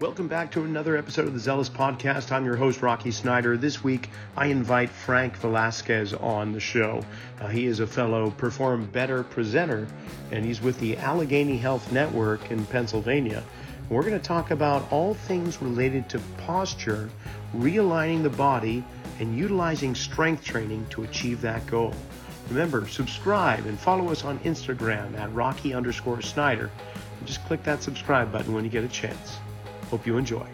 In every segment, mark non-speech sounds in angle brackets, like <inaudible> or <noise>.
Welcome back to another episode of the Zealous Podcast. I'm your host, Rocky Snyder. This week, I invite Frank Velasquez on the show. Uh, he is a fellow Perform Better presenter, and he's with the Allegheny Health Network in Pennsylvania. We're going to talk about all things related to posture, realigning the body, and utilizing strength training to achieve that goal. Remember, subscribe and follow us on Instagram at Rocky underscore Snyder. Just click that subscribe button when you get a chance. Hope you enjoy.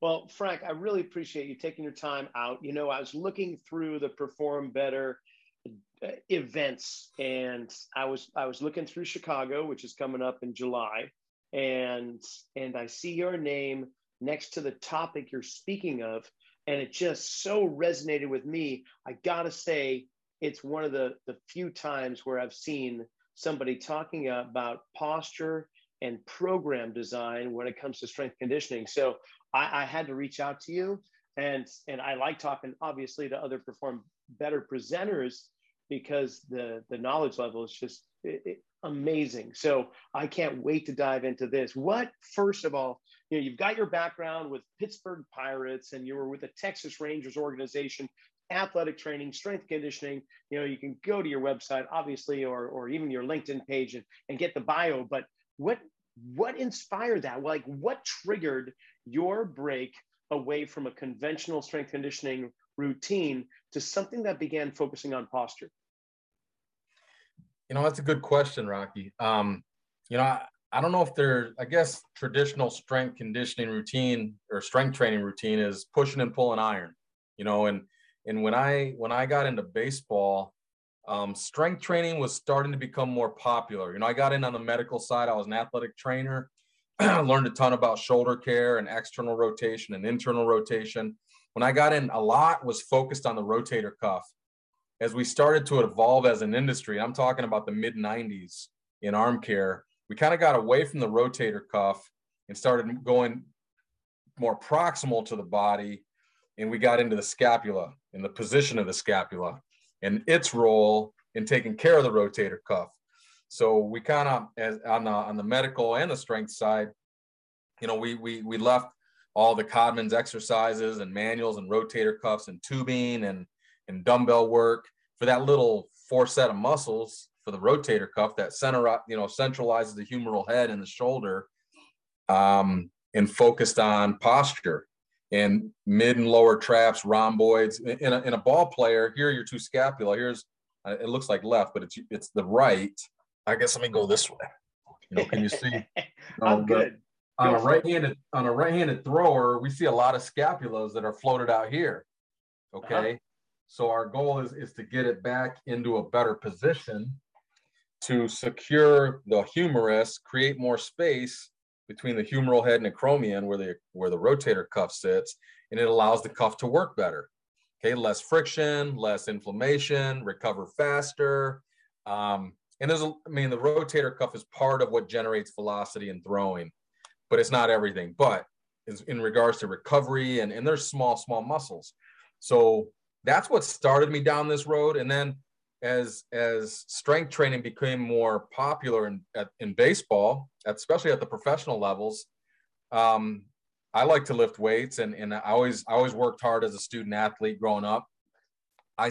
Well, Frank, I really appreciate you taking your time out. You know, I was looking through the Perform Better uh, events, and I was I was looking through Chicago, which is coming up in July, and and I see your name next to the topic you're speaking of, and it just so resonated with me. I gotta say, it's one of the the few times where I've seen somebody talking about posture and program design when it comes to strength conditioning. So I, I had to reach out to you, and and I like talking obviously to other perform better presenters because the the knowledge level is just it, it, amazing. So I can't wait to dive into this. What first of all, you know, you've got your background with Pittsburgh Pirates, and you were with the Texas Rangers organization athletic training, strength conditioning, you know, you can go to your website, obviously, or, or even your LinkedIn page and, and get the bio. But what what inspired that? Like, what triggered your break away from a conventional strength conditioning routine to something that began focusing on posture? You know, that's a good question, Rocky. Um, you know, I, I don't know if there, I guess traditional strength conditioning routine or strength training routine is pushing and pulling iron, you know, and, and when I, when I got into baseball, um, strength training was starting to become more popular. You know, I got in on the medical side. I was an athletic trainer, <clears throat> learned a ton about shoulder care and external rotation and internal rotation. When I got in, a lot was focused on the rotator cuff. As we started to evolve as an industry, I'm talking about the mid 90s in arm care, we kind of got away from the rotator cuff and started going more proximal to the body. And we got into the scapula and the position of the scapula and its role in taking care of the rotator cuff. So we kind of, on the on the medical and the strength side, you know, we we we left all the Codman's exercises and manuals and rotator cuffs and tubing and and dumbbell work for that little four set of muscles for the rotator cuff that center you know centralizes the humeral head and the shoulder um, and focused on posture and mid and lower traps, rhomboids. In a, in a ball player, here are your two scapula. Here's uh, it looks like left, but it's it's the right. I guess let me go this way. You know, can you see? <laughs> I'm um, good. On a right-handed on a right-handed thrower, we see a lot of scapulas that are floated out here. Okay, uh-huh. so our goal is is to get it back into a better position to secure the humerus, create more space, between the humeral head and acromion where the where the rotator cuff sits, and it allows the cuff to work better. Okay, less friction, less inflammation, recover faster. Um, and there's, a, I mean, the rotator cuff is part of what generates velocity and throwing, but it's not everything. But is in regards to recovery, and, and there's small, small muscles. So that's what started me down this road. And then as as strength training became more popular in at, in baseball, especially at the professional levels, um, I like to lift weights, and and I always I always worked hard as a student athlete growing up. I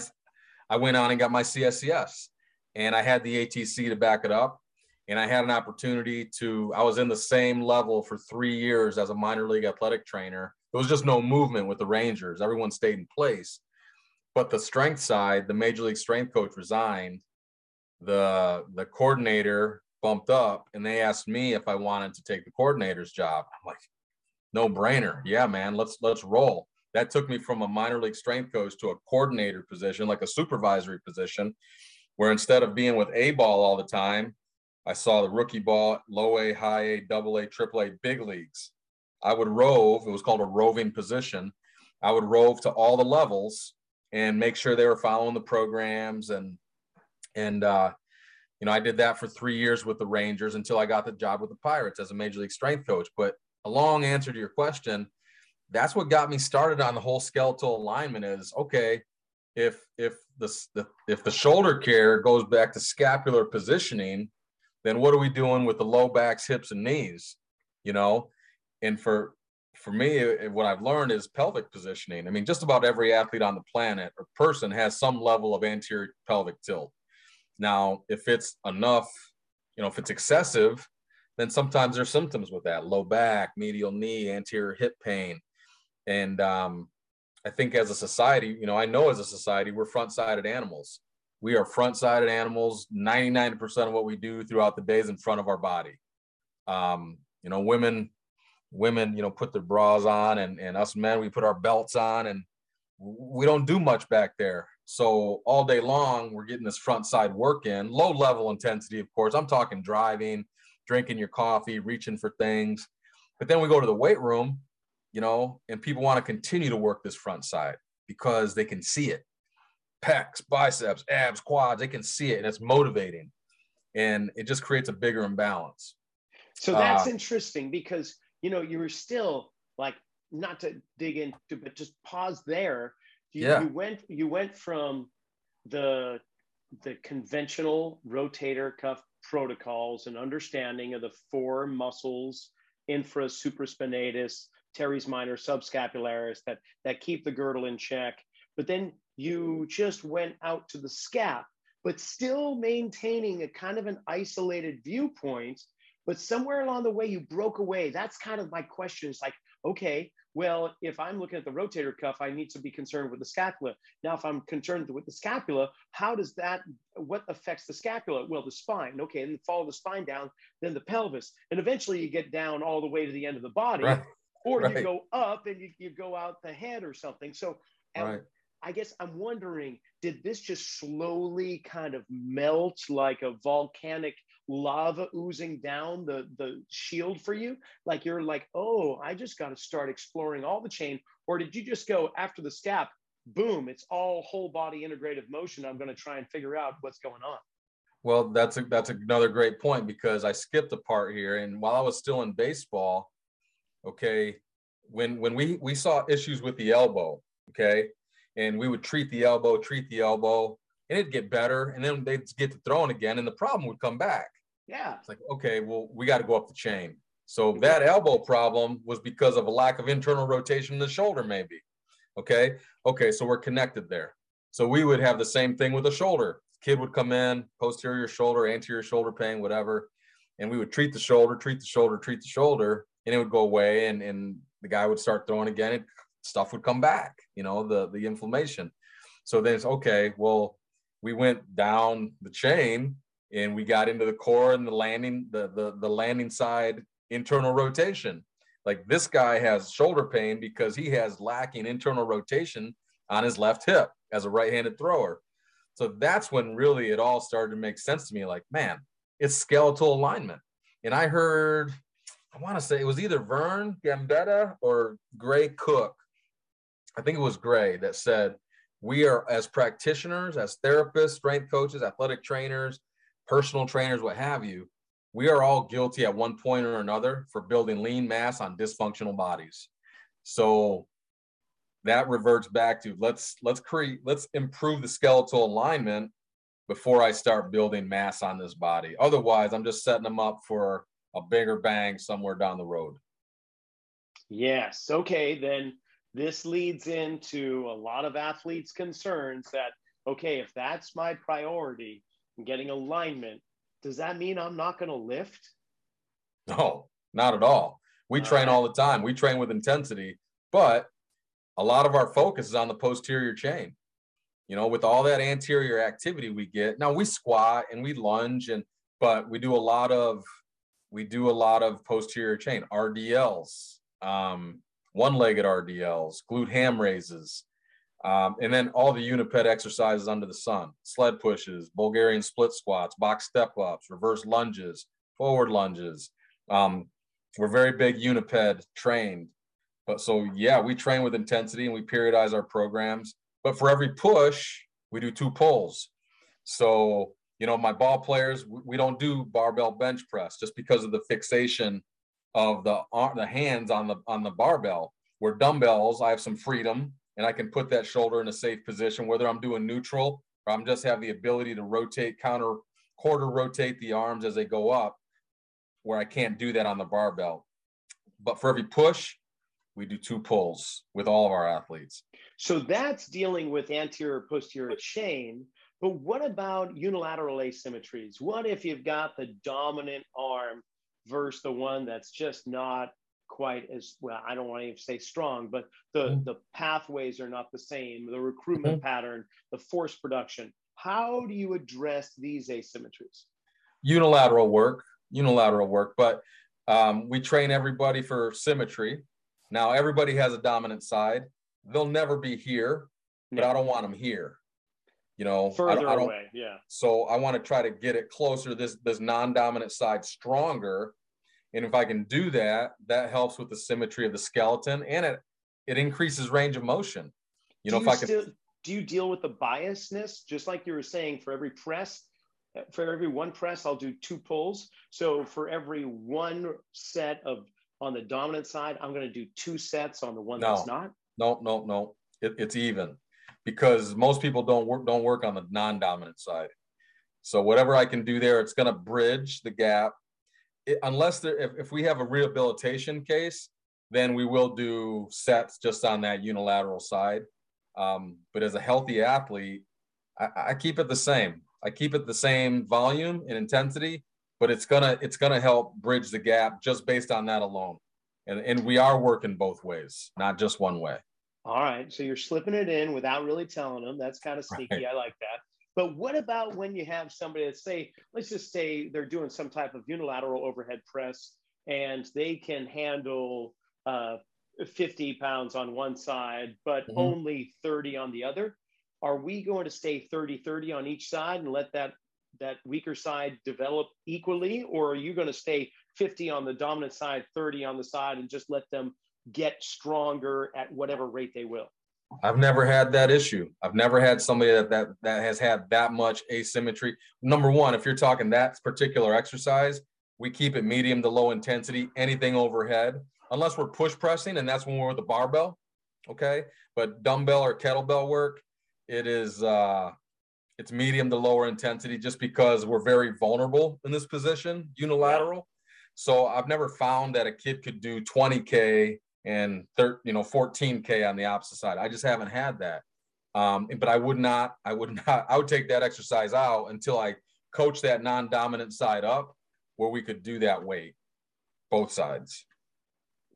I went on and got my CSCS, and I had the ATC to back it up, and I had an opportunity to. I was in the same level for three years as a minor league athletic trainer. There was just no movement with the Rangers. Everyone stayed in place. But the strength side, the major league strength coach resigned. The the coordinator bumped up and they asked me if I wanted to take the coordinator's job. I'm like, no brainer. Yeah, man, let's let's roll. That took me from a minor league strength coach to a coordinator position, like a supervisory position, where instead of being with A ball all the time, I saw the rookie ball, low A, high A, double A, triple A, big leagues. I would rove, it was called a roving position. I would rove to all the levels and make sure they were following the programs and and uh, you know I did that for three years with the Rangers until I got the job with the Pirates as a major league strength coach. But a long answer to your question, that's what got me started on the whole skeletal alignment. Is okay if if the, the if the shoulder care goes back to scapular positioning, then what are we doing with the low backs, hips, and knees? You know, and for for me, what I've learned is pelvic positioning. I mean, just about every athlete on the planet or person has some level of anterior pelvic tilt. Now, if it's enough, you know, if it's excessive, then sometimes there's symptoms with that low back, medial knee, anterior hip pain. And um, I think as a society, you know, I know as a society, we're front sided animals. We are front sided animals. 99% of what we do throughout the day is in front of our body. Um, you know, women, women, you know, put their bras on and, and us men, we put our belts on and we don't do much back there. So all day long, we're getting this front side work in, low level intensity, of course. I'm talking driving, drinking your coffee, reaching for things. But then we go to the weight room, you know, and people want to continue to work this front side because they can see it. Pecs, biceps, abs, quads, they can see it and it's motivating. And it just creates a bigger imbalance. So that's uh, interesting because, you know, you were still like, not to dig into, but just pause there. You, yeah. you went, you went from the the conventional rotator cuff protocols and understanding of the four muscles, infra, supraspinatus, teres minor, subscapularis, that, that keep the girdle in check. But then you just went out to the scap, but still maintaining a kind of an isolated viewpoint. But somewhere along the way, you broke away. That's kind of my question. It's like, okay, well, if I'm looking at the rotator cuff, I need to be concerned with the scapula. Now, if I'm concerned with the scapula, how does that, what affects the scapula? Well, the spine. Okay, and follow the spine down, then the pelvis. And eventually you get down all the way to the end of the body. Right. Or right. you go up and you, you go out the head or something. So right. I guess I'm wondering, did this just slowly kind of melt like a volcanic lava oozing down the the shield for you like you're like oh i just got to start exploring all the chain or did you just go after the scap boom it's all whole body integrative motion i'm going to try and figure out what's going on? Well that's a, that's another great point because i skipped a part here and while i was still in baseball okay when when we we saw issues with the elbow okay and we would treat the elbow treat the elbow and it'd get better and then they'd get to throwing again and the problem would come back yeah. It's like, okay, well, we got to go up the chain. So that elbow problem was because of a lack of internal rotation in the shoulder, maybe. Okay. Okay. So we're connected there. So we would have the same thing with the shoulder. Kid would come in, posterior shoulder, anterior shoulder pain, whatever. And we would treat the shoulder, treat the shoulder, treat the shoulder, and it would go away. And, and the guy would start throwing again. And stuff would come back, you know, the, the inflammation. So then it's okay. Well, we went down the chain and we got into the core and the landing the, the the landing side internal rotation. Like this guy has shoulder pain because he has lacking internal rotation on his left hip as a right-handed thrower. So that's when really it all started to make sense to me like man it's skeletal alignment. And i heard i want to say it was either vern gambetta or gray cook. I think it was gray that said we are as practitioners as therapists strength coaches athletic trainers personal trainers, what have you, we are all guilty at one point or another for building lean mass on dysfunctional bodies. So that reverts back to let's let's create let's improve the skeletal alignment before I start building mass on this body. Otherwise, I'm just setting them up for a bigger bang somewhere down the road. Yes. Okay. Then this leads into a lot of athletes' concerns that, okay, if that's my priority, getting alignment, does that mean I'm not going to lift? No, not at all. We all train right. all the time. We train with intensity, but a lot of our focus is on the posterior chain. You know, with all that anterior activity we get. Now we squat and we lunge and but we do a lot of we do a lot of posterior chain RDLs, um, one-legged RDLs, glute ham raises, um, and then all the uniped exercises under the sun, sled pushes, Bulgarian split squats, box step ups, reverse lunges, forward lunges. Um, we're very big uniped trained. But so, yeah, we train with intensity and we periodize our programs. But for every push, we do two pulls. So, you know, my ball players, we don't do barbell bench press just because of the fixation of the, the hands on the, on the barbell. Where dumbbells, I have some freedom and I can put that shoulder in a safe position, whether I'm doing neutral or I'm just have the ability to rotate, counter, quarter rotate the arms as they go up, where I can't do that on the barbell. But for every push, we do two pulls with all of our athletes. So that's dealing with anterior posterior chain. But what about unilateral asymmetries? What if you've got the dominant arm versus the one that's just not quite as well i don't want to even say strong but the mm-hmm. the pathways are not the same the recruitment mm-hmm. pattern the force production. How do you address these asymmetries? Unilateral work unilateral work but um, we train everybody for symmetry. Now everybody has a dominant side. They'll never be here but i don't want them here you know? Further I, I away yeah. So i want to try to get it closer this this non-dominant side stronger and if i can do that that helps with the symmetry of the skeleton and it it increases range of motion. You know do if you i can still, do you deal with the biasness? Just like you were saying for every press for every one press i'll do two pulls. So for every one set of on the dominant side i'm going to do two sets on the one no, that's not? No no no. It, it's even because most people don't work don't work on the non-dominant side. So whatever I can do there, it's going to bridge the gap. It, unless there, if, if we have a rehabilitation case, then we will do sets just on that unilateral side. Um, but as a healthy athlete, I, I keep it the same. I keep it the same volume and intensity, but it's gonna it's gonna help bridge the gap just based on that alone. And and we are working both ways, not just one way. All right. So you're slipping it in without really telling them. That's kind of sneaky. Right. I like that. But what about when you have somebody that say, let's just say they're doing some type of unilateral overhead press and they can handle uh, 50 pounds on one side, but mm-hmm. only 30 on the other? Are we going to stay 30 30 on each side and let that that weaker side develop equally, or are you going to stay 50 on the dominant side, 30 on the side, and just let them get stronger at whatever rate they will. I've never had that issue. I've never had somebody that, that that has had that much asymmetry. Number one, if you're talking that particular exercise, we keep it medium to low intensity, anything overhead, unless we're push pressing, and that's when we're with the barbell. Okay. But dumbbell or kettlebell work, it is uh it's medium to lower intensity just because we're very vulnerable in this position, unilateral. So I've never found that a kid could do 20K and thir- you know 14k on the opposite side. I just haven't had that. Um, but I would not, I would <laughs> not, I would take that exercise out until I coach that non-dominant side up where we could do that weight, both sides.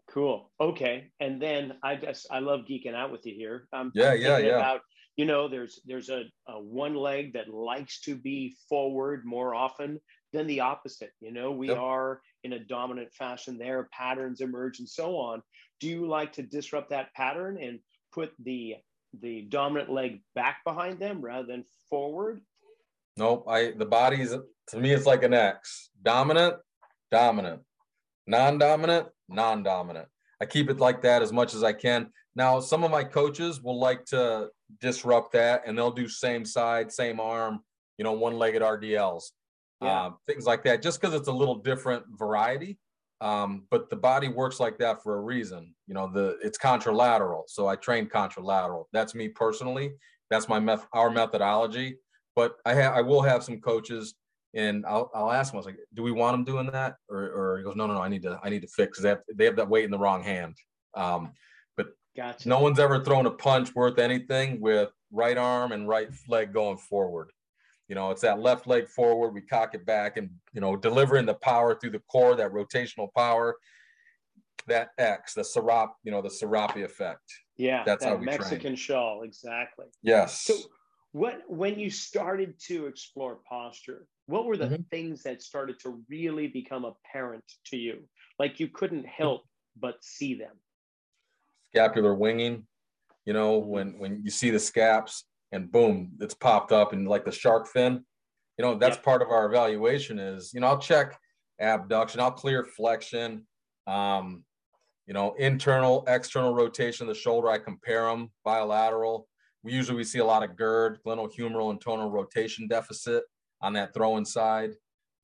Cool. Okay. And then I guess I love geeking out with you here. Um, yeah, yeah, yeah. About, you know, there's there's a, a one leg that likes to be forward more often than the opposite. You know, we yep. are in a dominant fashion there, patterns emerge and so on. Do you like to disrupt that pattern and put the the dominant leg back behind them rather than forward? Nope. I the body's to me it's like an X. Dominant, dominant. Non-dominant, non-dominant. I keep it like that as much as I can. Now, some of my coaches will like to disrupt that and they'll do same side, same arm, you know, one-legged RDLs yeah. uh, things like that, just because it's a little different variety. Um, but the body works like that for a reason. You know, the it's contralateral. So I train contralateral. That's me personally. That's my meth our methodology. But I ha- I will have some coaches and I'll, I'll ask them, I was like, do we want them doing that? Or, or he goes, no, no, no, I need to, I need to fix. They have, they have that weight in the wrong hand. Um, but gotcha. no one's ever thrown a punch worth anything with right arm and right leg going forward. You know, it's that left leg forward. We cock it back and, you know, delivering the power through the core, that rotational power, that X, the Sarap, you know, the Serape effect. Yeah. That's that how we Mexican train. shawl. Exactly. Yes. So what, when you started to explore posture, what were the mm-hmm. things that started to really become apparent to you? Like you couldn't help but see them. Scapular winging, you know, when, when you see the scaps, and boom, it's popped up and like the shark fin. You know, that's part of our evaluation is, you know, I'll check abduction, I'll clear flexion, um, you know, internal, external rotation of the shoulder. I compare them bilateral. We usually we see a lot of GIRD, glenohumeral internal rotation deficit on that throwing side.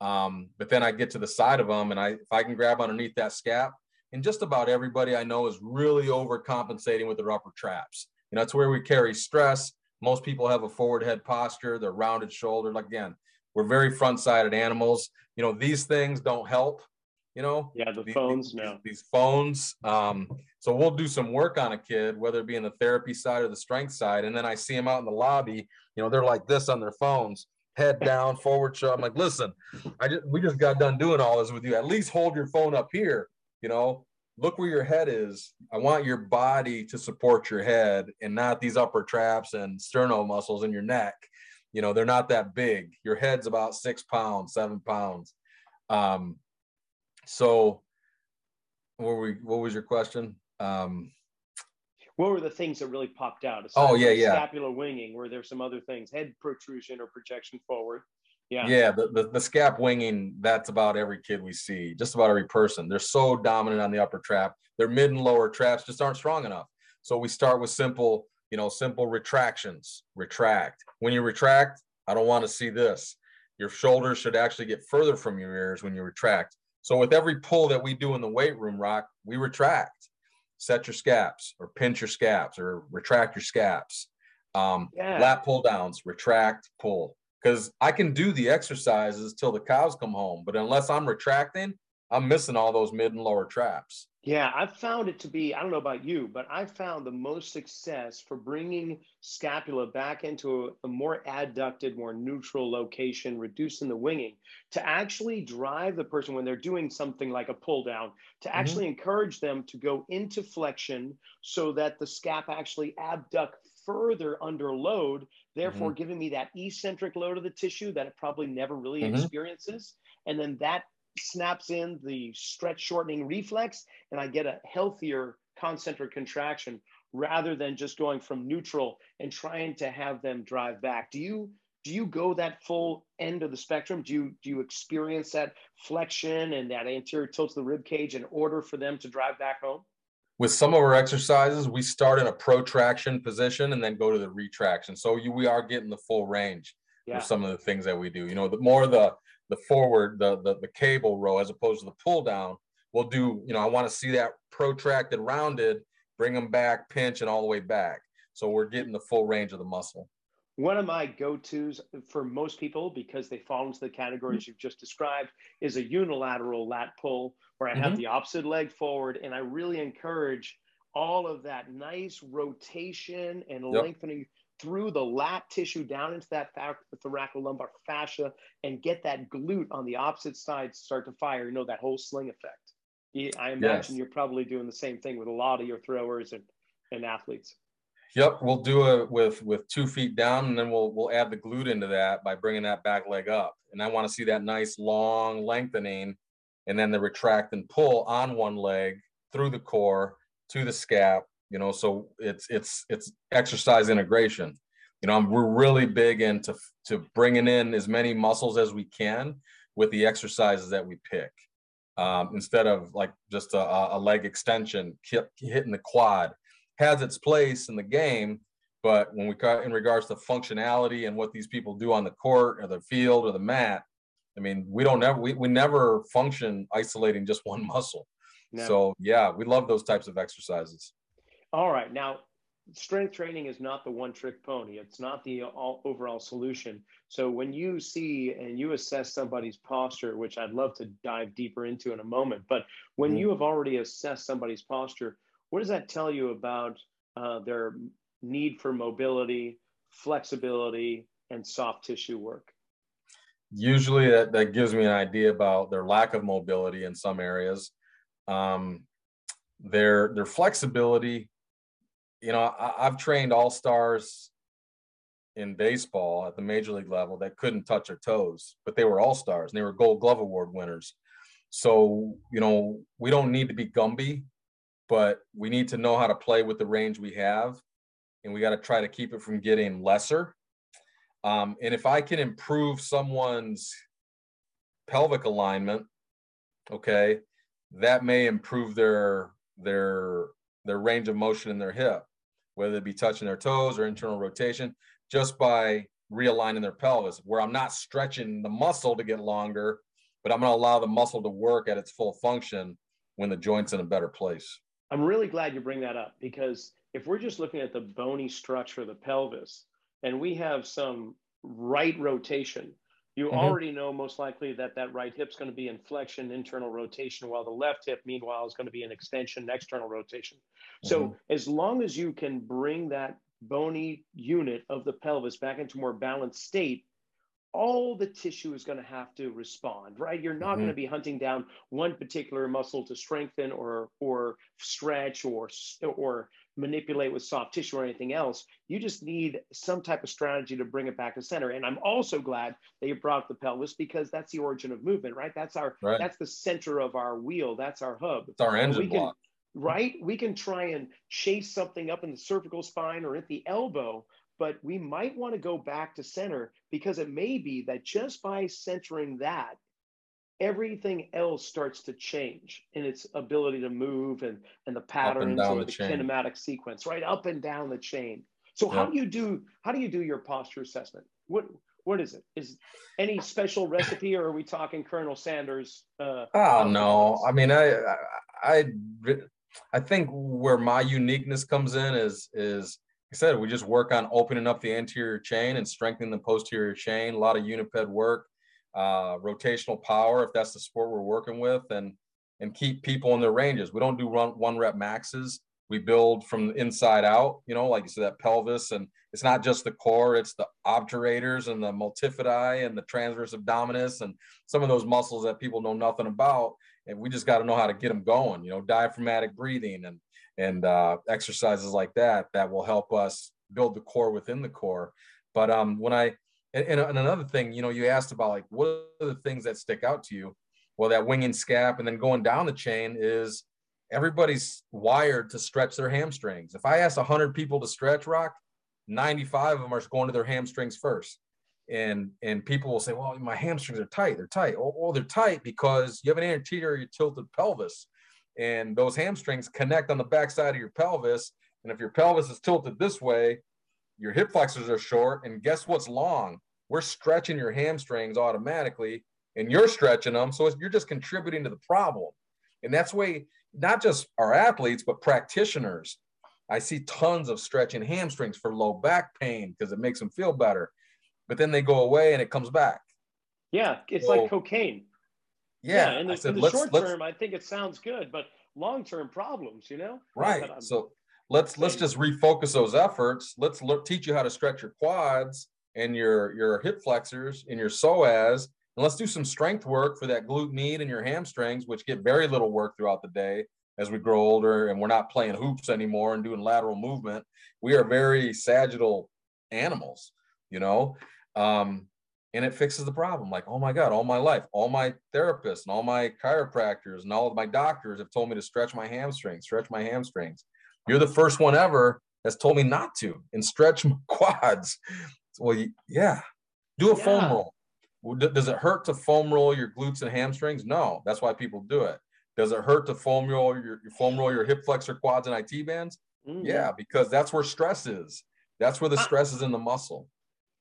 Um, but then I get to the side of them and I if I can grab underneath that scap, and just about everybody I know is really overcompensating with their upper traps. You know, it's where we carry stress. Most people have a forward head posture, they're rounded shoulder. Like again, we're very front sided animals. You know, these things don't help. you know yeah the phones no these, phones um so we'll do some work on a kid whether it be in the therapy side or the strength side and then i see them out in the lobby you know they're like this on their phones head down forward show i'm like listen i just we just got done doing all this with you at least hold your phone up here you know look where your head is. I want your body to support your head and not these upper traps and sternal muscles in your neck. You know they're not that big. Your head's about six pounds seven pounds. Um so what were we what was your question? Um what were the things that really popped out? Aside oh yeah yeah. scapular winging were there some other things? Head protrusion or projection forward yeah. Yeah the, the, the scap winging that's about every kid we see just about every person. They're so dominant on the upper trap. Their mid and lower traps just aren't strong enough. So we start with simple you know simple retractions. Retract. When you retract i don't want to see this. Your shoulders should actually get further from your ears when you retract. So with every pull that we do in the weight room, Rock, we retract, set your scaps or pinch your scaps or retract your scaps. Um, yeah. Lat pull downs, retract, pull. Because I can do the exercises till the cows come home, but unless I'm retracting, I'm missing all those mid and lower traps. Yeah, I've found it to be, I don't know about you, but I found the most success for bringing scapula back into a, a, more adducted, more neutral location, reducing the winging, to actually drive the person when they're doing something like a pull down, to mm-hmm. actually encourage them to go into flexion so that the scap actually abduct further under load, therefore mm-hmm. giving me that eccentric load of the tissue that it probably never really mm-hmm. experiences. And then that snaps in the stretch shortening reflex and I get a healthier concentric contraction rather than just going from neutral and trying to have them drive back. Do you do you go that full end of the spectrum? Do you do you experience that flexion and that anterior tilt to the rib cage in order for them to drive back home? With some of our exercises, we start in a protraction position and then go to the retraction. So you, we are getting the full range yeah. for some of the things that we do. You know, the more the the forward, the, the, the cable row as opposed to the pull down. We'll do, you know, I want to see that protracted, rounded, bring them back, pinch, and all the way back. So we're getting the full range of the muscle. One of my go-tos for most people, because they fall into the categories you've just described, is a unilateral lat pull where I have mm-hmm. the opposite leg forward, and I really encourage all of that nice rotation and yep. lengthening through the lat tissue down into that thoracolumbar fascia and get that glute on the opposite side start to fire. You know, that whole sling effect. I imagine yes. you're probably doing the same thing with a lot of your throwers and, and athletes. Yep, we'll do it with with two feet down, and then we'll we'll add the glute into that by bringing that back leg up. And I want to see that nice long lengthening, and then the retract and pull on one leg through the core to the scap, you know so it's it's it's exercise integration. You know we're really big into to bringing in as many muscles as we can with the exercises that we pick. Um, instead of like just a, a leg extension hitting the quad has its place in the game but when we in regards to functionality and what these people do on the court or the field or the mat i mean we don't ever we, we never function isolating just one <laughs> muscle no. so yeah we love those types of exercises all right. Now, strength training is not the one trick pony. It's not the all, overall solution. So when you see and you assess somebody's posture, which I'd love to dive deeper into in a moment, but when mm-hmm. you have already assessed somebody's posture, what does that tell you about uh, their need for mobility, flexibility, and soft tissue work? Usually that, that gives me an idea about their lack of mobility in some areas. Um, their their flexibility you know, I, have trained all stars in baseball at the major league level that couldn't touch their toes, but they were all stars and they were Gold Glove Award winners. So you know, we don't need to be Gumby, but we need to know how to play with the range we have, and we got to try to keep it from getting lesser. Um, and if I can improve someone's pelvic alignment, okay, that may improve their their their range of motion in their hip whether it be touching their toes or internal rotation, just by realigning their pelvis, where I'm not stretching the muscle to get longer, but I'm going to allow the muscle to work at its full function when the joint's in a better place. I'm really glad you bring that up because if we're just looking at the bony structure of the pelvis and we have some right rotation, you mm-hmm. already know most likely that that right hip's going to be in flexion, internal rotation, while the left hip, meanwhile, is going to be an extension, external rotation. Mm-hmm. So as long as you can bring that bony unit of the pelvis back into more balanced state, all the tissue is going to have to respond, right? You're not mm-hmm. going to be hunting down one particular muscle to strengthen or or stretch or or manipulate with soft tissue or anything else. You just need some type of strategy to bring it back to center. And I'm also glad that you brought up the pelvis because that's the origin of movement, right? That's our right. that's the center of our wheel. That's our hub. It's our engine block. right? We can try and chase something up in the cervical spine or at the elbow, but we might want to go back to center because it may be that just by centering that, everything else starts to change in its ability to move and, and the patterns and the, the kinematic sequence, right? Up and down the chain. So how do you do how do you do your posture assessment? What what is it? Is any special recipe, or are we talking Colonel Sanders? Uh, oh no, I mean I, I I think where my uniqueness comes in is is I said we just work on opening up the anterior chain and strengthening the posterior chain. A lot of uniped work, uh, rotational power if that's the sport we're working with, and and keep people in their ranges. We don't do run one rep maxes. We build from the inside out. You know, like you said, that pelvis, and it's not just the core; it's the obturators and the multifidi and the transverse abdominis and some of those muscles that people know nothing about. And we just got to know how to get them going. You know, diaphragmatic breathing and and uh, exercises like that that will help us build the core within the core. But um, when I and, and, another thing, you know, you asked about like what are the things that stick out to you? Well, that wing and scap, and then going down the chain is everybody's wired to stretch their hamstrings. If I ask 100 people to stretch rock, 95 of them are going to their hamstrings first. And and people will say, well, my hamstrings are tight. They're tight. Oh, oh they're tight because you have an anterior tilted pelvis, and those hamstrings connect on the backside of your pelvis. And if your pelvis is tilted this way, your hip flexors are short, and guess what's long? We're stretching your hamstrings automatically, and you're stretching them. So you're just contributing to the problem. And that's way not just our athletes, but practitioners. I see tons of stretching hamstrings for low back pain because it makes them feel better. But then they go away and it comes back. Yeah, it's so, like cocaine. Yeah, yeah in the, said, in the short term, I think it sounds good, but long term problems, you know. Right. So let's let's just refocus those efforts. Let's look, teach you how to stretch your quads and your your hip flexors and your psoas, and let's do some strength work for that glute med and your hamstrings, which get very little work throughout the day as we grow older and we're not playing hoops anymore and doing lateral movement. We are very sagittal animals, you know. Um, and it fixes the problem. Like, oh my God, all my life, all my therapists and all my chiropractors and all of my doctors have told me to stretch my hamstrings, stretch my hamstrings. You're the first one ever that's told me not to and stretch <laughs> my quads. Well, yeah, do a yeah. foam roll. Does it hurt to foam roll your glutes and hamstrings? No, that's why people do it. Does it hurt to foam roll your, your foam roll your hip flexor quads and IT bands? Mm-hmm. Yeah, because that's where stress is. That's where the stress is in the muscle.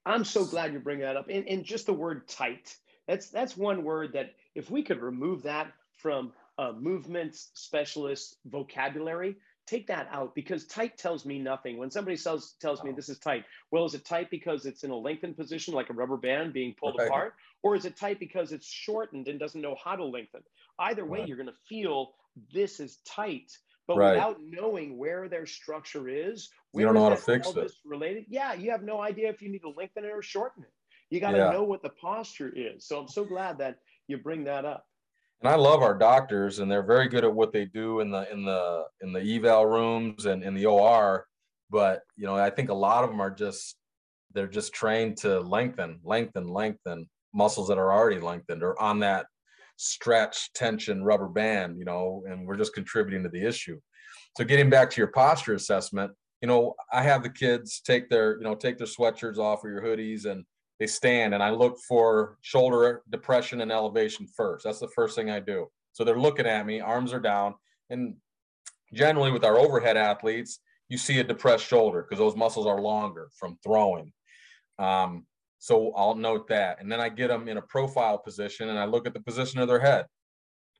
I'm so glad you bring that up. And, and just the word tight. That's that's one word that if we could remove that from a movement specialist vocabulary, take that out because tight tells me nothing. When somebody tells tells me this is tight, well, is it tight because it's in a lengthened position like a rubber band being pulled right. apart, or is it tight because it's shortened and doesn't know how to lengthen? Either way, right. you're going to feel this is tight but right. without knowing where their structure is, you don't know how to fix it. Related, yeah, you have no idea if you need to lengthen it or shorten it. You got to yeah. know what the posture is. So I'm so glad that you bring that up. And I love our doctors, and they're very good at what they do in the in the in the eval rooms and in the OR. But you know, I think a lot of them are just they're just trained to lengthen, lengthen, lengthen muscles that are already lengthened or on that stretch, tension, rubber band, you know, and we're just contributing to the issue. So getting back to your posture assessment, you know, I have the kids take their, you know, take their sweatshirts off or your hoodies and they stand and I look for shoulder depression and elevation first. That's the first thing I do. So they're looking at me, arms are down. And generally with our overhead athletes, you see a depressed shoulder because those muscles are longer from throwing. Um, so I'll note that. And then I get them in a profile position and I look at the position of their head.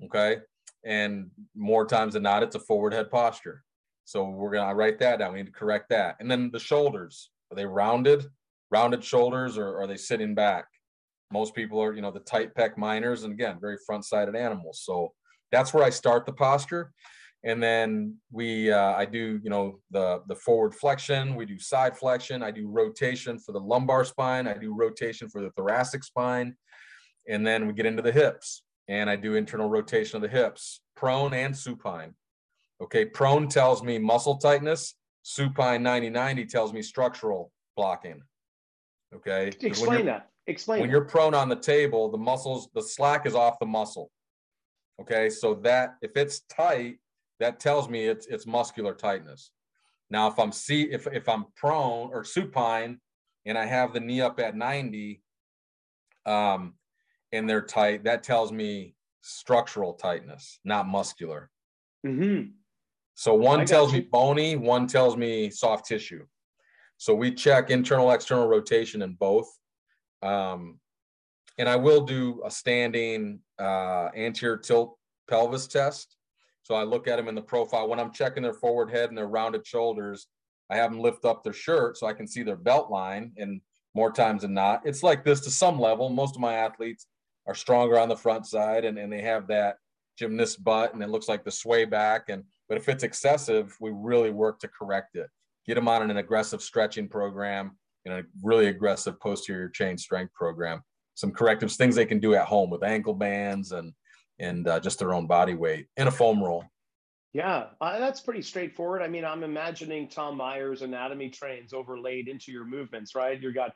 Okay. And more times than not, it's a forward head posture. So we're going to write that down. We need to correct that. And then the shoulders are they rounded, rounded shoulders, or are they sitting back? most people are, you know, the tight pec minors and again, very front-sided animals. So that's where I start the posture, and then we, uh, I do, you know, the the forward flexion. We do side flexion. I do rotation for the lumbar spine. I do rotation for the thoracic spine, and then we get into the hips, and I do internal rotation of the hips, prone and supine. Okay, prone tells me muscle tightness. Supine 90-90 tells me structural blocking. Okay. Explain that. Explain. When you're prone on the table, the muscles, the slack is off the muscle. Okay. So that if it's tight, that tells me it's it's muscular tightness. Now, if I'm see if if I'm prone or supine and I have the knee up at 90, um, and they're tight, that tells me structural tightness, not muscular. Mm-hmm. So one tells you. me bony, one tells me soft tissue. So we check internal, external rotation in both. Um, and I will do a standing uh, anterior tilt pelvis test. So I look at them in the profile when I'm checking their forward head and their rounded shoulders. I have them lift up their shirt so I can see their belt line. And more times than not, it's like this to some level. Most of my athletes are stronger on the front side and, and they have that gymnast butt and it looks like the sway back. And but if it's excessive, we really work to correct it get them on an aggressive stretching program, you know, really aggressive posterior chain strength program. Some correctives, things they can do at home with ankle bands and and uh, just their own body weight and a foam roll. Yeah, uh, that's pretty straightforward. I mean, I'm imagining Tom Myers anatomy trains overlaid into your movements, right? You've got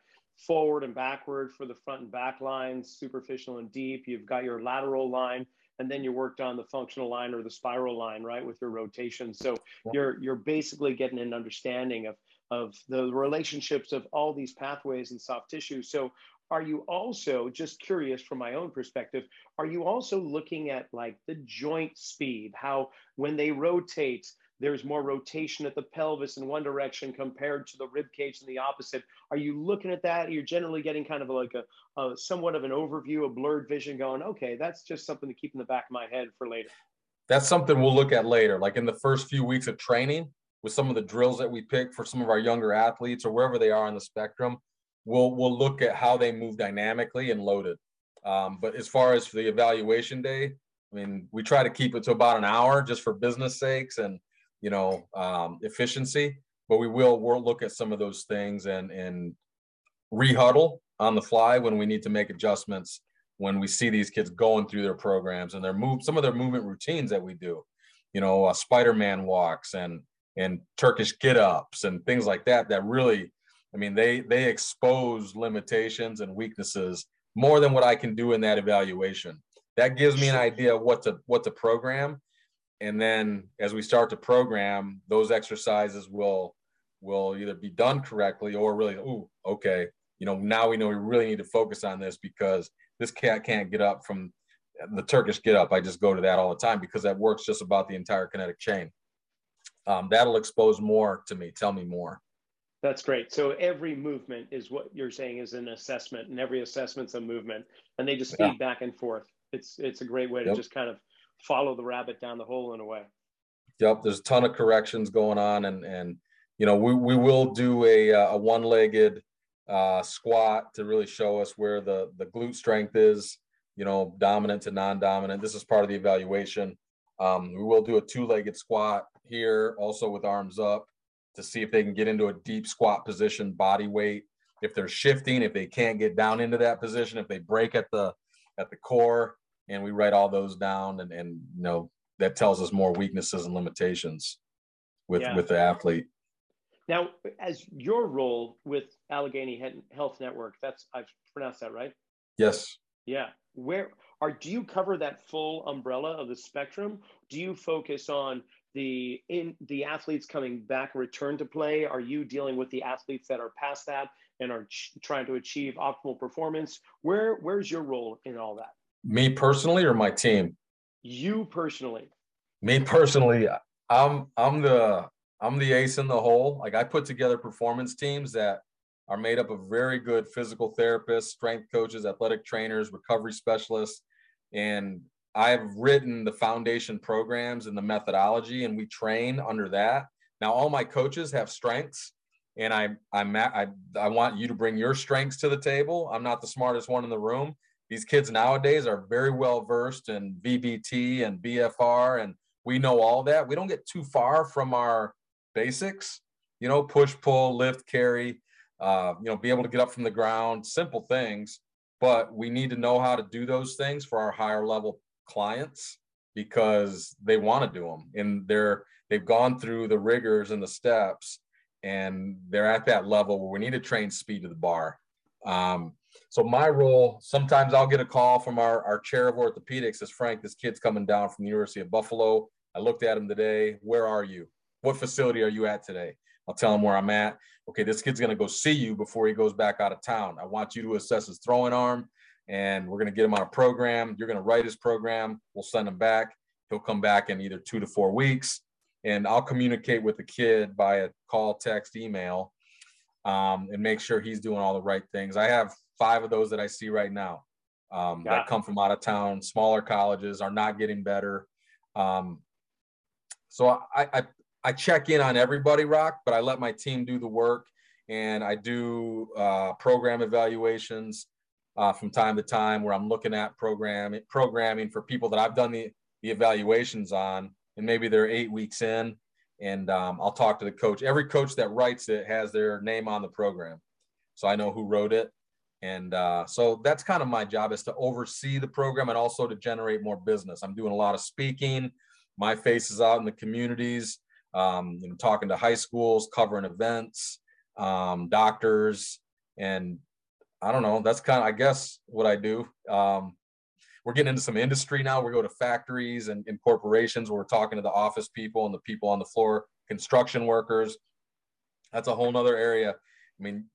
forward and backward for the front and back lines, superficial and deep. You've got your lateral line and then you worked on the functional line or the spiral line, right, with your rotation. So yeah. you're you're basically getting an understanding of of the relationships of all these pathways in soft tissue. So are you also just curious from my own perspective are you also looking at like the joint speed how when they rotate there's more rotation at the pelvis in one direction compared to the rib cage in the opposite. Are you looking at that? You're generally getting kind of like a, a somewhat of an overview, a blurred vision going, okay, that's just something to keep in the back of my head for later. That's something we'll look at later. Like in the first few weeks of training with some of the drills that we pick for some of our younger athletes or wherever they are on the spectrum, we'll, we'll look at how they move dynamically and loaded. Um, but as far as for the evaluation day, I mean, we try to keep it to about an hour just for business sakes and you know, um, efficiency. But we will we'll look at some of those things and and rehuddle on the fly when we need to make adjustments when we see these kids going through their programs and their move some of their movement routines that we do you know uh, spider-man walks and and turkish get ups and things like that that really i mean they they expose limitations and weaknesses more than what i can do in that evaluation that gives me an idea of what to what to program and then as we start to program those exercises will will either be done correctly or really oh okay you know now we know we really need to focus on this because this cat can't get up from the turkish get up. I just go to that all the time because that works just about the entire kinetic chain. Um, that'll expose more to me. Tell me more. That's great. So every movement is what you're saying is an assessment and every assessment's a movement and they just feed yeah. back and forth. It's it's a great way to yep. just kind of follow the rabbit down the hole in a way. Yep, there's a ton of corrections going on, and and you know we we will do a uh, a one-legged uh, squat to really show us where the the glute strength is. You know, dominant to non-dominant. This is part of the evaluation. Um, we will do a two-legged squat here, also with arms up, to see if they can get into a deep squat position, body weight. If they're shifting, if they can't get down into that position, if they break at the at the core, and we write all those down and, and you know that tells us more weaknesses and limitations with yeah. with the athlete. Now as your role with allegheny health network that's i've pronounced that right? Yes. Yeah. Where are do you cover that full umbrella of the spectrum? Do you focus on the in the athletes coming back return to play? Are you dealing with the athletes that are past that and are ch- trying to achieve optimal performance? Where where's your role in all that me personally or my team? You personally. Me personally, I'm I'm the I'm the ace in the hole. Like I put together performance teams that are made up of very good physical therapists, strength coaches, athletic trainers, recovery specialists, and I've written the foundation programs and the methodology, and we train under that. Now, all my coaches have strengths, and I I'm I I want you to bring your strengths to the table. I'm not the smartest one in the room. These kids nowadays are very well versed in VBT and BFR, and we know all that. We don't get too far from our basics, you know, push, pull, lift, carry, uh, you know, be able to get up from the ground, simple things. But we need to know how to do those things for our higher level clients because they want to do them and they're they've gone through the rigors and the steps and they're at that level where we need to train speed to the bar. Um, so my role, sometimes I'll get a call from our, our chair of orthopedics as Frank, this kid's coming down from the University of Buffalo. I looked at him today. Where are you? What facility are you at today? I'll tell him where I'm at. Okay, this kid's going to go see you before he goes back out of town. I want you to assess his throwing arm and we're going to get him on a program. You're going to write his program. We'll send him back. He'll come back in either two to four weeks and I'll communicate with the kid by a call, text, email, um, and make sure he's doing all the right things. I have five of those that I see right now um, yeah. that come from out of town, smaller colleges are not getting better. Um, so I, I, I check in on everybody, Rock, but I let my team do the work, and I do uh, program evaluations uh, from time to time where I'm looking at program programming for people that I've done the, the evaluations on and maybe they're eight weeks in and um, I'll talk to the coach. Every coach that writes it has their name on the program. So I know who wrote it. And uh, so that's kind of my job is to oversee the program and also to generate more business. I'm doing a lot of speaking. My face is out in the communities, um, you know, talking to high schools, covering events, um, doctors, and I don't know. That's kind of, I guess, what I do. Um, we're getting into some industry now. We go to factories and, and corporations where we're talking to the office people and the people on the floor, construction workers. That's a whole nother area. I mean,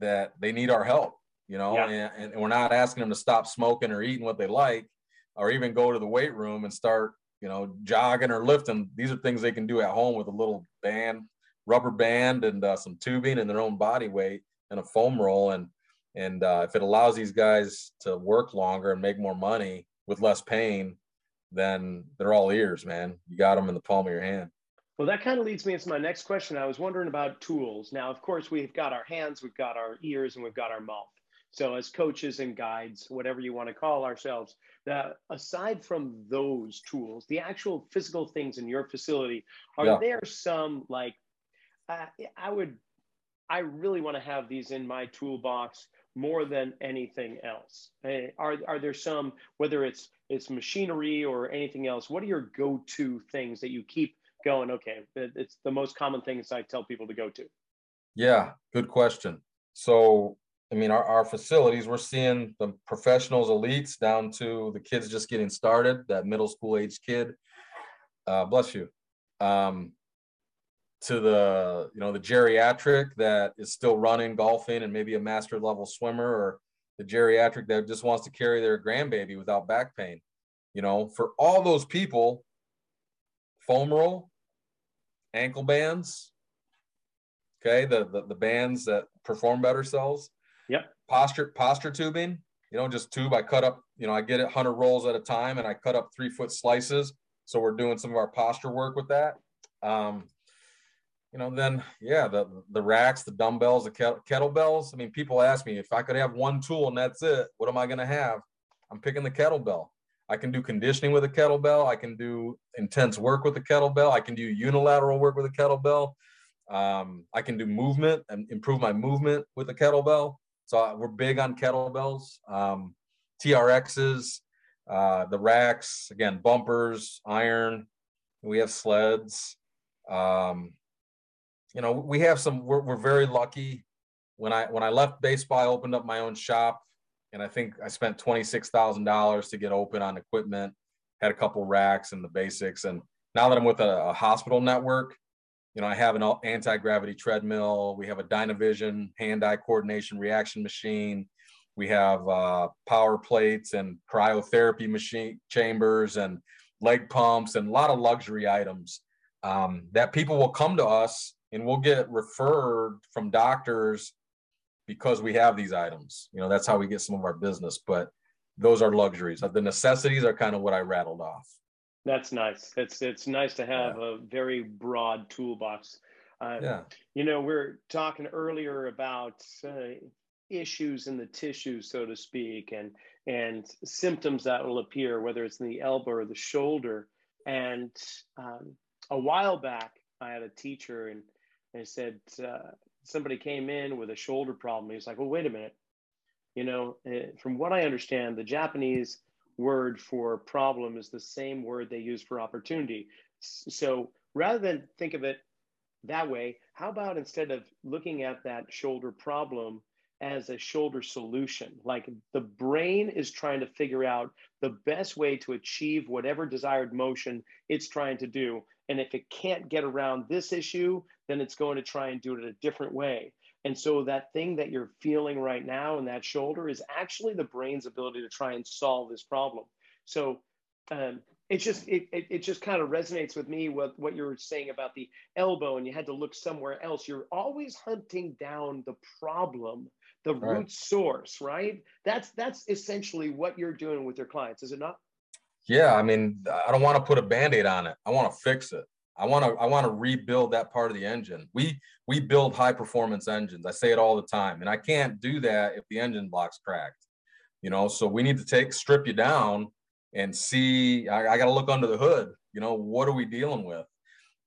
that they need our help, you know, yeah. and, and we're not asking them to stop smoking or eating what they like, or even go to the weight room and start, you know, jogging or lifting. These are things they can do at home with a little band, rubber band, and uh, some tubing and their own body weight and a foam roll. And and uh, if it allows these guys to work longer and make more money with less pain, then they're all ears, man. You got them in the palm of your hand. Well, that kind of leads me into my next question. I was wondering about tools. Now, of course, we've got our hands, we've got our ears, and we've got our mouth. So, as coaches and guides, whatever you want to call ourselves, that aside from those tools, the actual physical things in your facility, are yeah. there some like uh, I would, I really want to have these in my toolbox more than anything else? Are, are there some, whether it's it's machinery or anything else, what are your go-to things that you keep going? Okay, it's the most common things I tell people to go to. Yeah, good question. So, I mean, our, our facilities, we're seeing the professionals, elites, down to the kids just getting started, that middle school age kid. Uh, bless you. Um, to the you know the geriatric that is still running golfing and maybe a master level swimmer or the geriatric that just wants to carry their grandbaby without back pain you know for all those people foam roll ankle bands okay the, the the bands that Perform Better sells. Yep. Posture posture tubing you know just tube. I cut up you know i get it 100 rolls at a time and i cut up three foot slices. So we're doing some of our posture work with that. Um, you know, then yeah, the the racks, the dumbbells, the kettlebells. I mean, people ask me if I could have one tool and that's it, what am I going to have? I'm picking the kettlebell. I can do conditioning with a kettlebell. I can do intense work with a kettlebell. I can do unilateral work with a kettlebell. Um, I can do movement and improve my movement with a kettlebell. So uh, we're big on kettlebells, um, TRXs, uh, the racks, again, bumpers, iron. We have sleds. Um, you know, we have some. We're, we're very lucky. When I when I left baseball, I opened up my own shop, and I think I spent twenty six thousand dollars to get open on equipment. Had a couple racks and the basics, and now that I'm with a, a hospital network, you know, I have an anti gravity treadmill. We have a Dynavision hand eye coordination reaction machine. We have uh, power plates and cryotherapy machine chambers and leg pumps and a lot of luxury items um, that people will come to us and we'll get referred from doctors because we have these items. You know, that's how we get some of our business, but those are luxuries. The necessities are kind of what I rattled off. That's nice. It's it's nice to have yeah. a very broad toolbox. Uh, yeah. You know, we are talking earlier about uh, issues in the tissue, so to speak, and and symptoms that will appear, whether it's in the elbow or the shoulder. And um, a while back, I had a teacher, and they said uh, somebody came in with a shoulder problem. He's like, "Well, wait a minute. You know, uh, from what I understand, the Japanese word for problem is the same word they use for opportunity. So rather than think of it that way, how about instead of looking at that shoulder problem as a shoulder solution. Like the brain is trying to figure out the best way to achieve whatever desired motion it's trying to do. And if it can't get around this issue, then it's going to try and do it a different way. And so that thing that you're feeling right now in that shoulder is actually the brain's ability to try and solve this problem. So um, it just it, it, it just kind of resonates with me with what you were saying about the elbow and you had to look somewhere else. You're always hunting down the problem the right. root source, right? That's that's essentially what you're doing with your clients, is it not? Yeah, I mean, I don't want to put a band-aid on it. I want to fix it. I want to I want to rebuild that part of the engine. We we build high performance engines. I say it all the time, and I can't do that if the engine block's cracked. You know, so we need to take strip you down and see. I, I got to look under the hood. You know, what are we dealing with?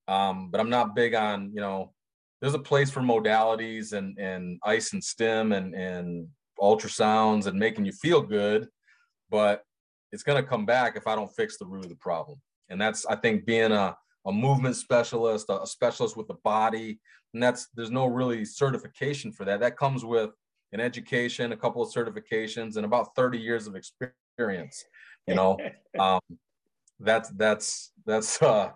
Um, but I'm not big on you know there's a place for modalities and and ice and stem and and ultrasounds and making you feel good but it's going to come back if i don't fix the root of the problem. And that's i think being a, a movement specialist a, specialist with the body and that's there's no really certification for that. That comes with an education a couple of certifications and about 30 years of experience you know? <laughs> Um, that's that's that's uh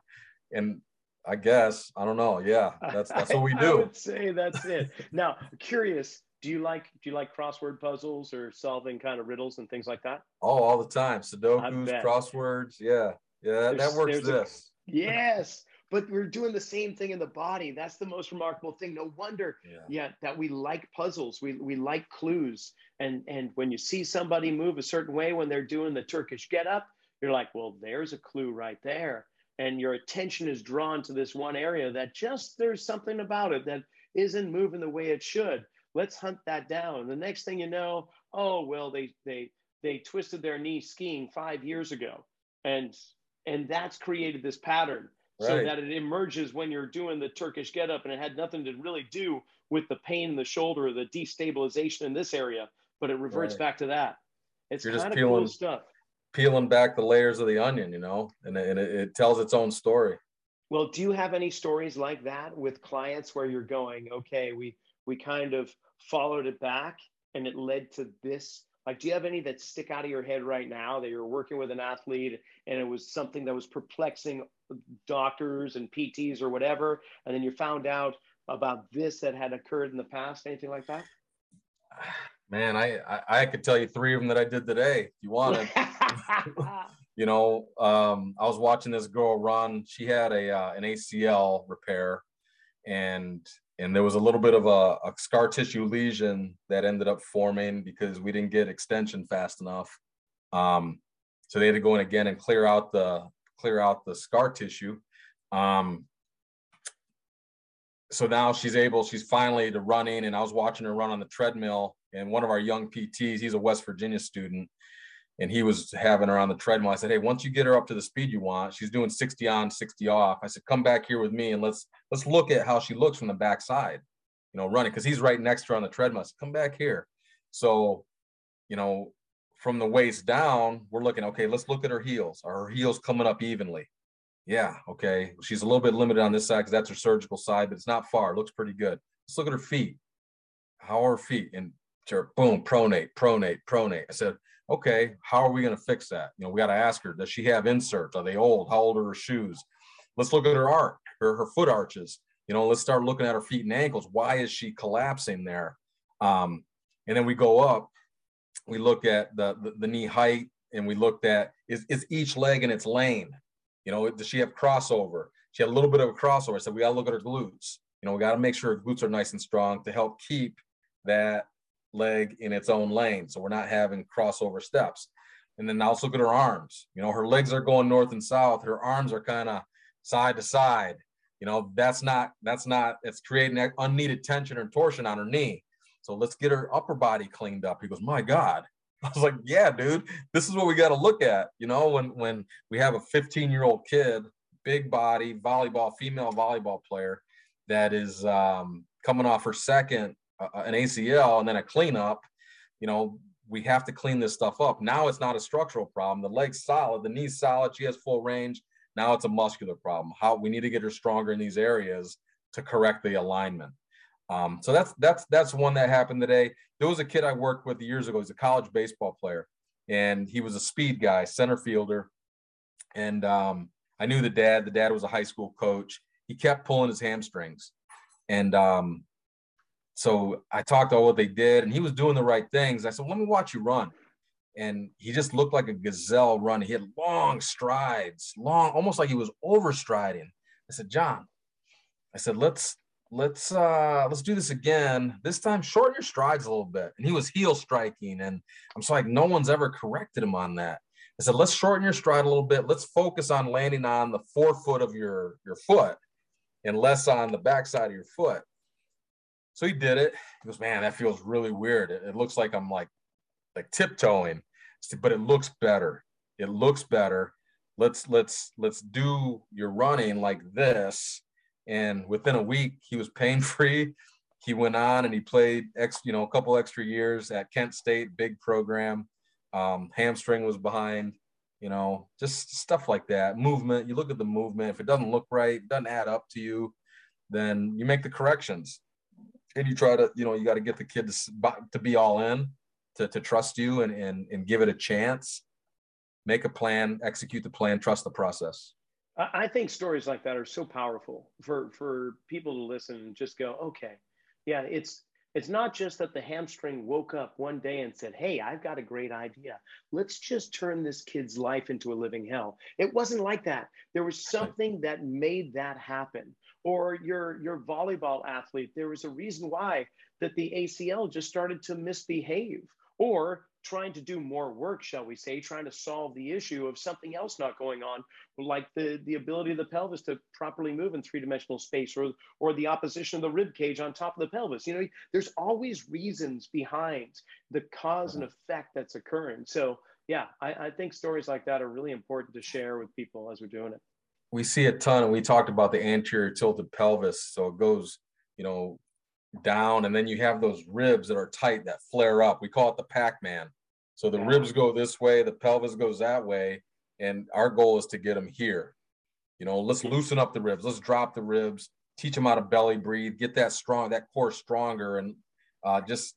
and I guess I don't know. Yeah, that's that's what we <laughs> do. I would say that's it. now, curious. Do you like do you like crossword puzzles or solving kind of riddles and things like that? Oh, all the time. Sudokus, crosswords. Yeah, yeah. That, that works. This. A, <laughs> yes, but we're doing the same thing in the body. That's the most remarkable thing. No wonder, yeah, yeah that we like puzzles. We we like clues. And and when you see somebody move a certain way when they're doing the Turkish get up, you're like, well, there's a clue right there and your attention is drawn to this one area that just there's something about it that isn't moving the way it should. Let's hunt that down. The next thing you know oh well they they they twisted their knee skiing five years ago. And and that's created this pattern right. so that it emerges when you're doing the turkish get up and it had nothing to really do with the pain in the shoulder or the destabilization in this area but it reverts right. back to that. It's kind of cool stuff peeling back the layers of the onion, you know, and, and it, it tells its own story. Well, do you have any stories like that with clients where you're going, okay, we we kind of followed it back and it led to this? Like, do you have any that stick out of your head right now that you're working with an athlete and it was something that was perplexing doctors and PTs or whatever, and then you found out about this that had occurred in the past? Anything like that? <sighs> <sighs> <sighs> Man, I, I, I could tell you three of them that I did today if you wanted. <laughs> <laughs> you know, um, I was watching this girl run. She had a uh, an ACL repair, and and there was a little bit of a, a, scar tissue lesion that ended up forming because we didn't get extension fast enough. Um, so they had to go in again and clear out the clear out the scar tissue. Um, so now she's able, she's finally to running, and I was watching her run on the treadmill and one of our young PTs, he's a West Virginia student, and he was having her on the treadmill. I said, "Hey, once you get her up to the speed you want, she's doing 60 on, 60 off." I said, "Come back here with me and let's let's look at how she looks from the backside, you know, running because he's right next to her on the treadmill." Said, "Come back here." So, you know, from the waist down, we're looking. Okay, let's look at her heels. Are her heels coming up evenly? Yeah. Okay. She's a little bit limited on this side because that's her surgical side, but it's not far. It looks pretty good. Let's look at her feet. How are her feet? And boom, pronate, pronate, pronate. I said, okay, how are we going to fix that? You know, we got to ask her, does she have inserts? Are they old? How old are her shoes? Let's look at her arc, her, her foot arches. You know, let's start looking at her feet and ankles. Why is she collapsing there? Um, and then we go up, we look at the, the, the knee height and we looked at, is, is each leg in its lane? You know, does she have crossover? She had a little bit of a crossover. Said, we got to look at her glutes. You know, we got to make sure her glutes are nice and strong to help keep that leg in its own lane. So we're not having crossover steps. And then also look at her arms. You know, her legs are going north and south. Her arms are kind of side to side. You know, that's not that's not it's creating unneeded tension or torsion on her knee. So let's get her upper body cleaned up. He goes, my God. <laughs> I was like, yeah, dude, this is what we got to look at. You know, when when we have a 15 year old kid, big body, volleyball, female volleyball player that is um, coming off her second an ACL and then a cleanup, you know, we have to clean this stuff up. Now it's not a structural problem. The leg's solid, the knee's solid, she has full range. Now it's a muscular problem. How we need to get her stronger in these areas to correct the alignment. Um, so that's that's that's one that happened today. There was a kid I worked with years ago. He's a college baseball player, and he was a speed guy, center fielder. And um, I knew the dad. The dad was a high school coach. He kept pulling his hamstrings, and um, so I talked about what they did, and he was doing the right things. I said, "Let me watch you run." And he just looked like a gazelle running. He had long strides, long, almost like he was overstriding. I said, "John," I said, "Let's let's uh let's do this again. This time, shorten your strides a little bit." And he was heel striking, and I'm like, no one's ever corrected him on that. I said, let's shorten your stride a little bit. Let's focus on landing on the forefoot of your your foot and less on the backside of your foot. So he did it. He goes, man, that feels really weird. It, it looks like I'm like like tiptoeing, but it looks better. It looks better. Let's let's let's do your running like this. And within a week, he was pain free. He went on and he played ex, you know, a couple extra years at Kent State, big program. Um, hamstring was behind, you know, just stuff like that. Movement. You look at the movement. If it doesn't look right, doesn't add up to you, then you make the corrections and you try to you know you got to get the kid to, to be all in to, to trust you and, and and give it a chance. Make a plan execute the plan trust the process. I think stories like that are so powerful for for people to listen and just go okay yeah it's it's not just that the hamstring woke up one day and said hey i've got a great idea. Let's just turn this kid's life into a living hell it wasn't like that. There was something that made that happen or your your volleyball athlete there was a reason why that the acl just started to misbehave or trying to do more work shall we say trying to solve the issue of something else not going on like the the ability of the pelvis to properly move in three-dimensional space or or the opposition of the rib cage on top of the pelvis. You know there's always reasons behind the cause and effect that's occurring. So yeah I, I think stories like that are really important to share with people as we're doing it we see a ton and we talked about the anterior tilted pelvis so it goes you know down and then you have those ribs that are tight that flare up. We call it the pac-man. So the yeah. ribs go this way the pelvis goes that way and our goal is to get them here. You know let's loosen up the ribs let's drop the ribs teach them how to belly breathe get that strong that core stronger and uh, just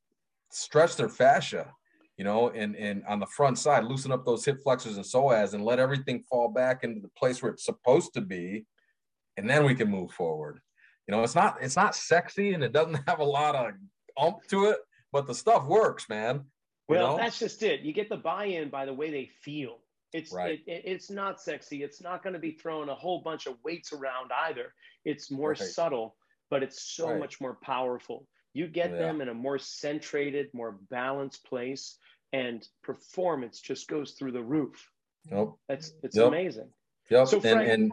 stretch their fascia you know, and and on the front side, loosen up those hip flexors and psoas and let everything fall back into the place where it's supposed to be, and then we can move forward. You know, it's not it's not sexy and it doesn't <laughs> have a lot of ump to it, but the stuff works, man. Well, know? that's just it. You get the buy-in by the way they feel. It's right. it, it's not sexy. It's not going to be throwing a whole bunch of weights around either. It's more right. subtle, but it's so right. much more powerful. You get yeah. them in a more centrated, more balanced place, and performance just goes through the roof. Yep. That's it's yep. amazing. Yep. So Frank, and, and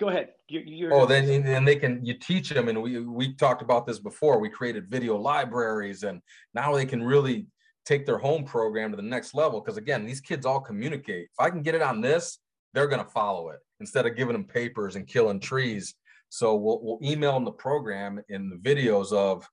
go ahead. You're, you're oh, then then they can you teach them, and we we talked about this before. We created video libraries, and now they can really take their home program to the next level. Because again, these kids all communicate. If I can get it on this, they're going to follow it instead of giving them papers and killing trees. So we'll, we'll email them the program in the videos of,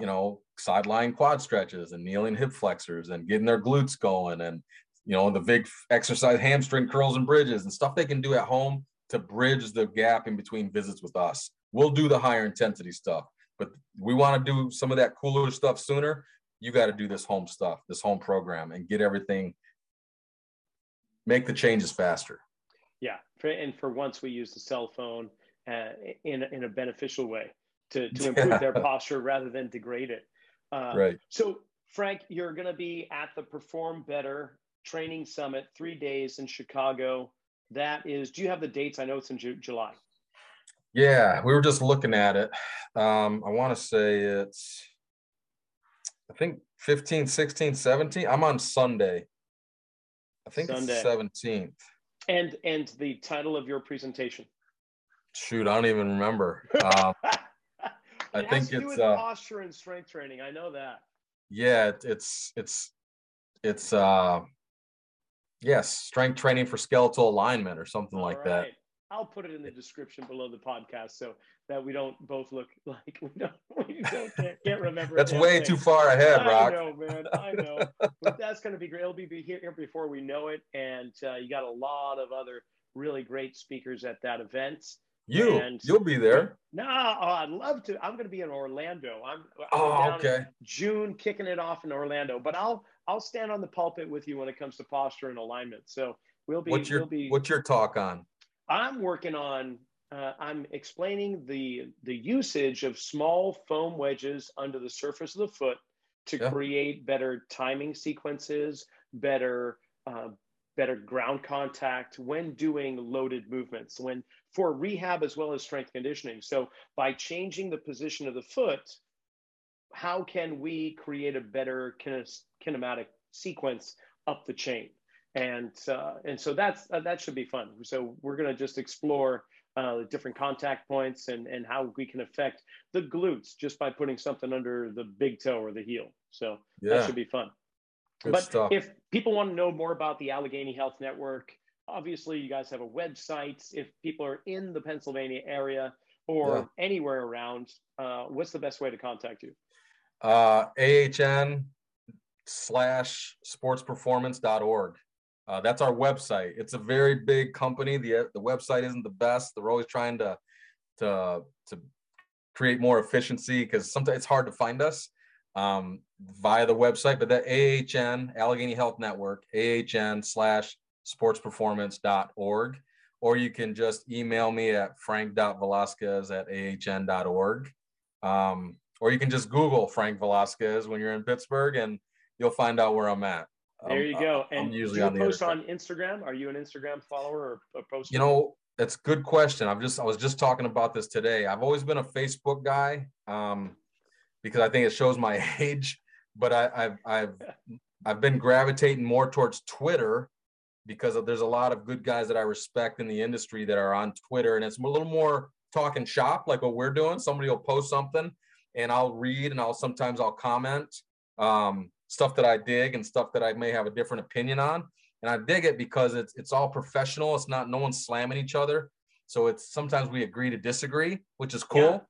you know, sideline quad stretches and kneeling hip flexors and getting their glutes going and, you know, the big exercise hamstring curls and bridges and stuff they can do at home to bridge the gap in between visits with us. We'll do the higher intensity stuff, but we want to do some of that cooler stuff sooner. You got to do this home stuff, this home program, and get everything, make the changes faster. Yeah. And for once, we use the cell phone uh, in, in a beneficial way to, to <laughs> improve yeah. their posture rather than degrade it. Uh, right. So, Frank, you're going to be at the Perform Better Training Summit, three days in Chicago. That is, do you have the dates? I know it's in Ju- July. Yeah, we were just looking at it. Um, I want to say it's, I think 15, 16, 17. I'm on Sunday. I think Sunday. it's 17th. And and the title of your presentation. Shoot, I don't even remember. <laughs> Um, I think it's uh, posture and strength training. I know that. Yeah, it, it's it's it's uh yes, strength training for skeletal alignment or something All like right. that. I'll put it in the description below the podcast so that we don't both look <laughs> like we don't, we don't can't, <laughs> can't remember. that's way thing. too far ahead, Rock. I know, man. I know. but that's going to be great. It'll be here before we know it, and uh, you got a lot of other really great speakers at that event. You, and you'll be there. No, oh, I'd love to. I'm going to be in Orlando. I'm, I'm oh, okay. June, kicking it off in Orlando. But I'll I'll stand on the pulpit with you when it comes to posture and alignment. So we'll be. What's your we'll be, What's your talk on? I'm working on. Uh, I'm explaining the the usage of small foam wedges under the surface of the foot to yeah. create better timing sequences, better uh, better ground contact when doing loaded movements, when for rehab as well as strength conditioning. So by changing the position of the foot, how can we create a better kinematic sequence up the chain? And uh, and so that's uh, that should be fun. So we're gonna just explore uh, different contact points and and how we can affect the glutes just by putting something under the big toe or the heel. So yeah. that should be fun. Good but stuff. if people want to know more about the Allegheny Health Network, obviously you guys have a website. If people are in the Pennsylvania area or yeah. anywhere around, uh, what's the best way to contact you? Uh, AHN slash sportsperformance.org. Uh, that's our website. It's a very big company. The, the website isn't the best. They're always trying to, to, to create more efficiency because sometimes it's hard to find us um, via the website, but that AHN, Allegheny Health Network, AHN slash sportsperformance.org, or you can just email me at frank.velasquez at ahn.org. Um, or you can just Google Frank Velasquez when you're in Pittsburgh and you'll find out where I'm at. There you go. I'm and usually do you on post on Instagram? Are you an Instagram follower or a post? You know, that's a good question. I'm just I was just talking about this today. I've always been a Facebook guy. Um, because I think it shows my <laughs> age. But I, have I've I've been gravitating more towards Twitter because there's a lot of good guys that I respect in the industry that are on Twitter, and it's a little more talking shop like what we're doing. Somebody will post something, and I'll read, and I'll sometimes I'll comment um, stuff that I dig and stuff that I may have a different opinion on, and I dig it because it's it's all professional. It's not no one slamming each other, so it's sometimes we agree to disagree, which is cool.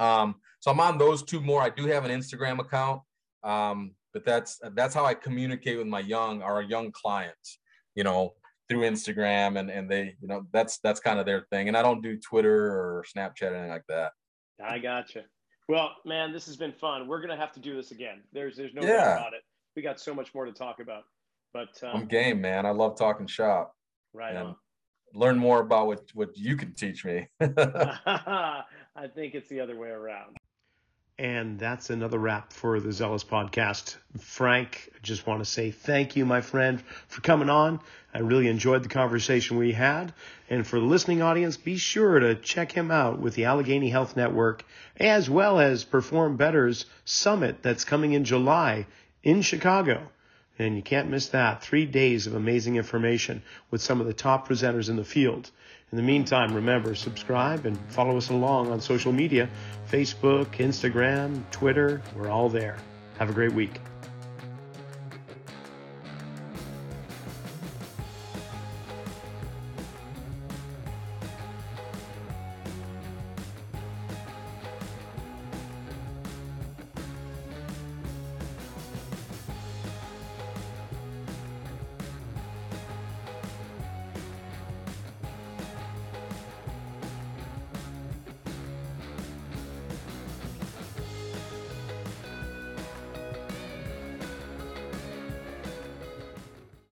Yeah. Um, so I'm on those two more. I do have an Instagram account, um, but that's that's how I communicate with my young our young clients. You know, through Instagram, and and they, you know, that's that's kind of their thing. And I don't do Twitter or Snapchat or anything like that. I gotcha. Well, man, this has been fun. We're gonna have to do this again. There's there's no yeah. doubt about it. We got so much more to talk about. But um, I'm game, man. I love talking shop. Right and on. Learn more about what what you can teach me. <laughs> <laughs> I think it's the other way around. And that's another wrap for the Zealous podcast. Frank, I just want to say thank you, my friend, for coming on. I really enjoyed the conversation we had. And for the listening audience, be sure to check him out with the Allegheny Health Network, as well as Perform Better's Summit that's coming in July in Chicago. And you can't miss that. Three days of amazing information with some of the top presenters in the field. In the meantime, remember, subscribe and follow us along on social media Facebook, Instagram, Twitter. We're all there. Have a great week.